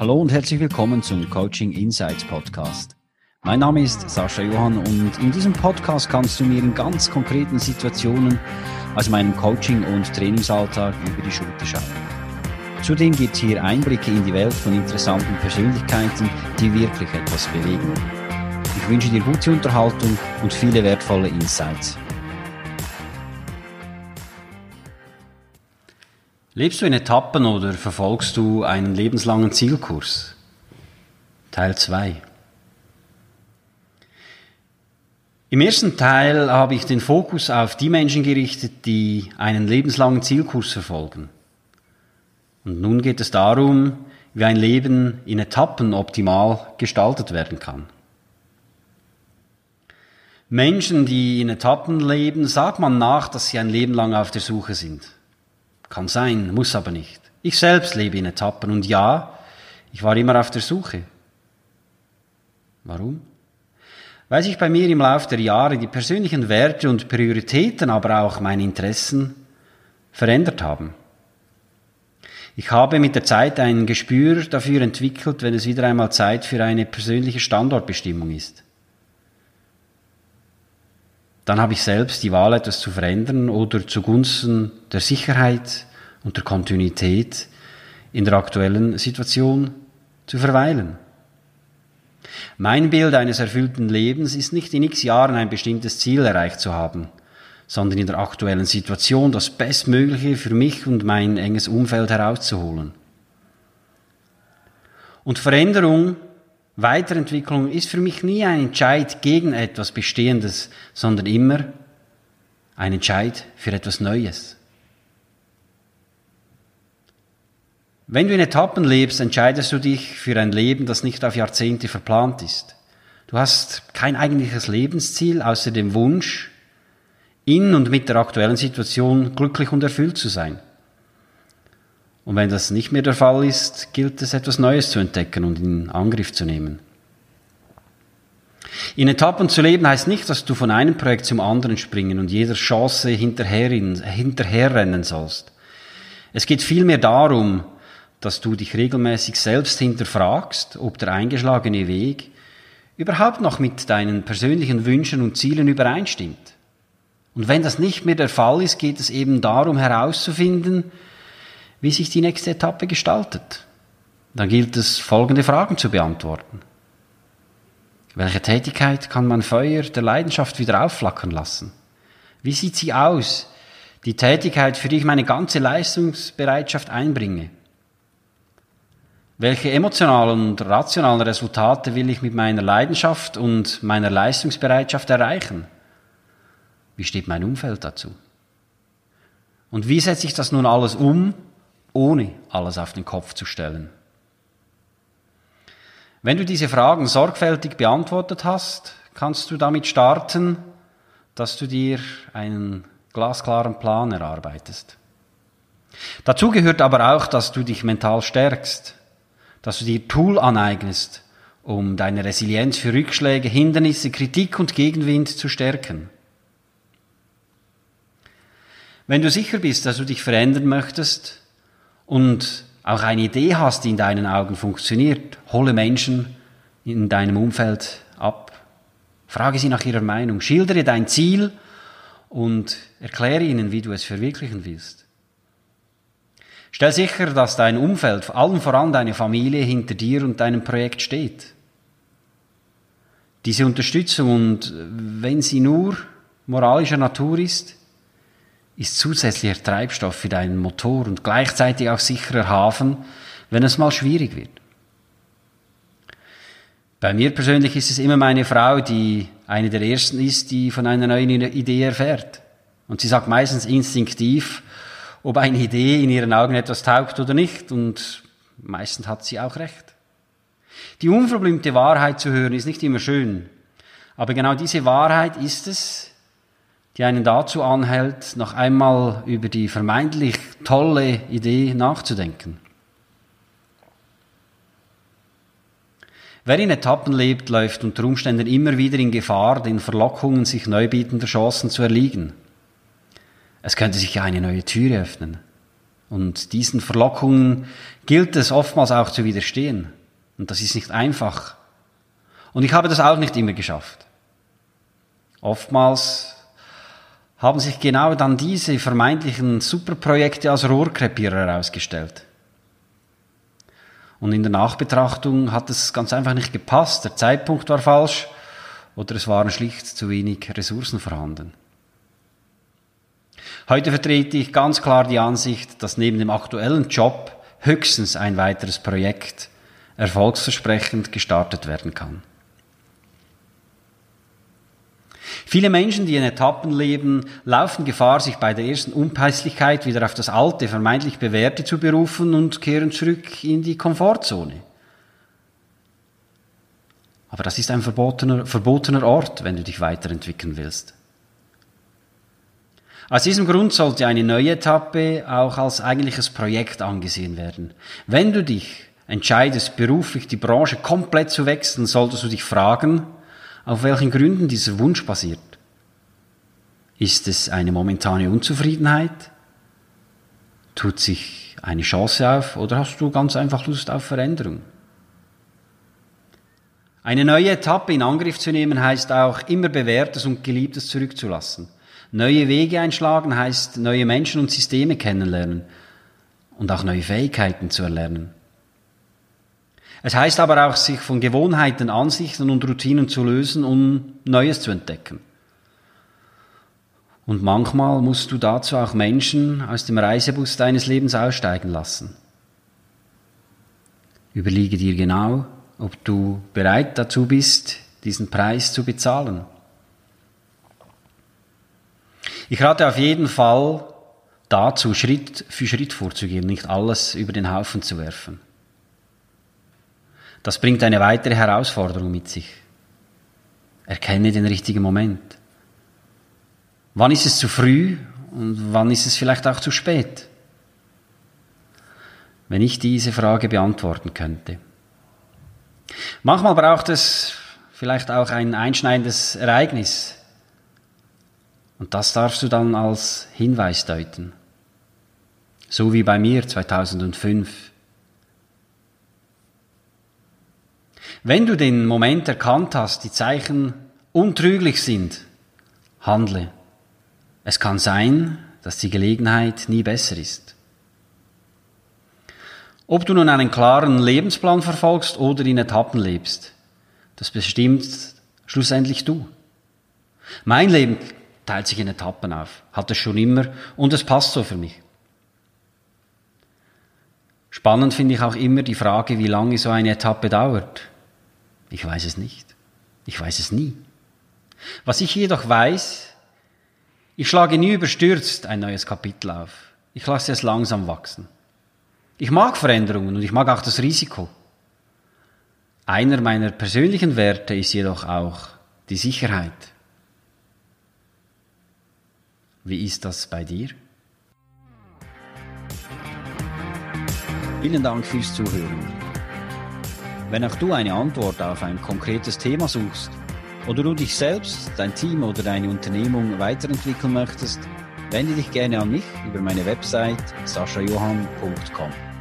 Hallo und herzlich willkommen zum Coaching Insights Podcast. Mein Name ist Sascha Johann und in diesem Podcast kannst du mir in ganz konkreten Situationen aus meinem Coaching- und Trainingsalltag über die Schulter schauen. Zudem gibt es hier Einblicke in die Welt von interessanten Persönlichkeiten, die wirklich etwas bewegen. Ich wünsche dir gute Unterhaltung und viele wertvolle Insights. Lebst du in Etappen oder verfolgst du einen lebenslangen Zielkurs? Teil 2. Im ersten Teil habe ich den Fokus auf die Menschen gerichtet, die einen lebenslangen Zielkurs verfolgen. Und nun geht es darum, wie ein Leben in Etappen optimal gestaltet werden kann. Menschen, die in Etappen leben, sagt man nach, dass sie ein Leben lang auf der Suche sind. Kann sein, muss aber nicht. Ich selbst lebe in Etappen und ja, ich war immer auf der Suche. Warum? Weil sich bei mir im Laufe der Jahre die persönlichen Werte und Prioritäten, aber auch meine Interessen verändert haben. Ich habe mit der Zeit ein Gespür dafür entwickelt, wenn es wieder einmal Zeit für eine persönliche Standortbestimmung ist. Dann habe ich selbst die Wahl, etwas zu verändern oder zugunsten der Sicherheit und der Kontinuität in der aktuellen Situation zu verweilen. Mein Bild eines erfüllten Lebens ist nicht in x Jahren ein bestimmtes Ziel erreicht zu haben, sondern in der aktuellen Situation das Bestmögliche für mich und mein enges Umfeld herauszuholen. Und Veränderung Weiterentwicklung ist für mich nie ein Entscheid gegen etwas Bestehendes, sondern immer ein Entscheid für etwas Neues. Wenn du in Etappen lebst, entscheidest du dich für ein Leben, das nicht auf Jahrzehnte verplant ist. Du hast kein eigentliches Lebensziel außer dem Wunsch, in und mit der aktuellen Situation glücklich und erfüllt zu sein. Und wenn das nicht mehr der Fall ist, gilt es etwas Neues zu entdecken und in Angriff zu nehmen. In Etappen zu leben heißt nicht, dass du von einem Projekt zum anderen springen und jeder Chance hinterherrennen sollst. Es geht vielmehr darum, dass du dich regelmäßig selbst hinterfragst, ob der eingeschlagene Weg überhaupt noch mit deinen persönlichen Wünschen und Zielen übereinstimmt. Und wenn das nicht mehr der Fall ist, geht es eben darum herauszufinden, wie sich die nächste Etappe gestaltet. Dann gilt es, folgende Fragen zu beantworten. Welche Tätigkeit kann man Feuer der Leidenschaft wieder aufflackern lassen? Wie sieht sie aus? Die Tätigkeit, für die ich meine ganze Leistungsbereitschaft einbringe. Welche emotionalen und rationalen Resultate will ich mit meiner Leidenschaft und meiner Leistungsbereitschaft erreichen? Wie steht mein Umfeld dazu? Und wie setze ich das nun alles um, ohne alles auf den Kopf zu stellen. Wenn du diese Fragen sorgfältig beantwortet hast, kannst du damit starten, dass du dir einen glasklaren Plan erarbeitest. Dazu gehört aber auch, dass du dich mental stärkst, dass du dir Tool aneignest, um deine Resilienz für Rückschläge, Hindernisse, Kritik und Gegenwind zu stärken. Wenn du sicher bist, dass du dich verändern möchtest, und auch eine Idee hast, die in deinen Augen funktioniert, hole Menschen in deinem Umfeld ab. Frage sie nach ihrer Meinung. Schildere dein Ziel und erkläre ihnen, wie du es verwirklichen willst. Stell sicher, dass dein Umfeld, vor allem voran deine Familie, hinter dir und deinem Projekt steht. Diese Unterstützung und wenn sie nur moralischer Natur ist, ist zusätzlicher Treibstoff für deinen Motor und gleichzeitig auch sicherer Hafen, wenn es mal schwierig wird. Bei mir persönlich ist es immer meine Frau, die eine der ersten ist, die von einer neuen Idee erfährt. Und sie sagt meistens instinktiv, ob eine Idee in ihren Augen etwas taugt oder nicht. Und meistens hat sie auch recht. Die unverblümte Wahrheit zu hören ist nicht immer schön. Aber genau diese Wahrheit ist es, die einen dazu anhält, noch einmal über die vermeintlich tolle Idee nachzudenken. Wer in Etappen lebt, läuft unter Umständen immer wieder in Gefahr, den Verlockungen sich neu bietender Chancen zu erliegen. Es könnte sich eine neue Tür öffnen. Und diesen Verlockungen gilt es oftmals auch zu widerstehen. Und das ist nicht einfach. Und ich habe das auch nicht immer geschafft. Oftmals haben sich genau dann diese vermeintlichen Superprojekte als Rohrkrepierer herausgestellt. Und in der Nachbetrachtung hat es ganz einfach nicht gepasst, der Zeitpunkt war falsch oder es waren schlicht zu wenig Ressourcen vorhanden. Heute vertrete ich ganz klar die Ansicht, dass neben dem aktuellen Job höchstens ein weiteres Projekt erfolgsversprechend gestartet werden kann. Viele Menschen, die in Etappen leben, laufen Gefahr, sich bei der ersten Unpässlichkeit wieder auf das alte, vermeintlich bewährte zu berufen und kehren zurück in die Komfortzone. Aber das ist ein verbotener, verbotener Ort, wenn du dich weiterentwickeln willst. Aus diesem Grund sollte eine neue Etappe auch als eigentliches Projekt angesehen werden. Wenn du dich entscheidest, beruflich die Branche komplett zu wechseln, solltest du dich fragen, auf welchen Gründen dieser Wunsch basiert. Ist es eine momentane Unzufriedenheit? Tut sich eine Chance auf oder hast du ganz einfach Lust auf Veränderung? Eine neue Etappe in Angriff zu nehmen heißt auch, immer Bewährtes und Geliebtes zurückzulassen. Neue Wege einschlagen heißt, neue Menschen und Systeme kennenlernen und auch neue Fähigkeiten zu erlernen. Es heißt aber auch, sich von Gewohnheiten, Ansichten und Routinen zu lösen, um Neues zu entdecken. Und manchmal musst du dazu auch Menschen aus dem Reisebus deines Lebens aussteigen lassen. Überlege dir genau, ob du bereit dazu bist, diesen Preis zu bezahlen. Ich rate auf jeden Fall dazu, Schritt für Schritt vorzugehen, nicht alles über den Haufen zu werfen. Das bringt eine weitere Herausforderung mit sich. Erkenne den richtigen Moment. Wann ist es zu früh und wann ist es vielleicht auch zu spät? Wenn ich diese Frage beantworten könnte. Manchmal braucht es vielleicht auch ein einschneidendes Ereignis. Und das darfst du dann als Hinweis deuten. So wie bei mir 2005. Wenn du den Moment erkannt hast, die Zeichen untrüglich sind, handle. Es kann sein, dass die Gelegenheit nie besser ist. Ob du nun einen klaren Lebensplan verfolgst oder in Etappen lebst, das bestimmt schlussendlich du. Mein Leben teilt sich in Etappen auf, hat es schon immer und es passt so für mich. Spannend finde ich auch immer die Frage, wie lange so eine Etappe dauert. Ich weiß es nicht. Ich weiß es nie. Was ich jedoch weiß, ich schlage nie überstürzt ein neues Kapitel auf. Ich lasse es langsam wachsen. Ich mag Veränderungen und ich mag auch das Risiko. Einer meiner persönlichen Werte ist jedoch auch die Sicherheit. Wie ist das bei dir? Vielen Dank fürs Zuhören. Wenn auch du eine Antwort auf ein konkretes Thema suchst oder du dich selbst, dein Team oder deine Unternehmung weiterentwickeln möchtest, wende dich gerne an mich über meine Website saschajohann.com.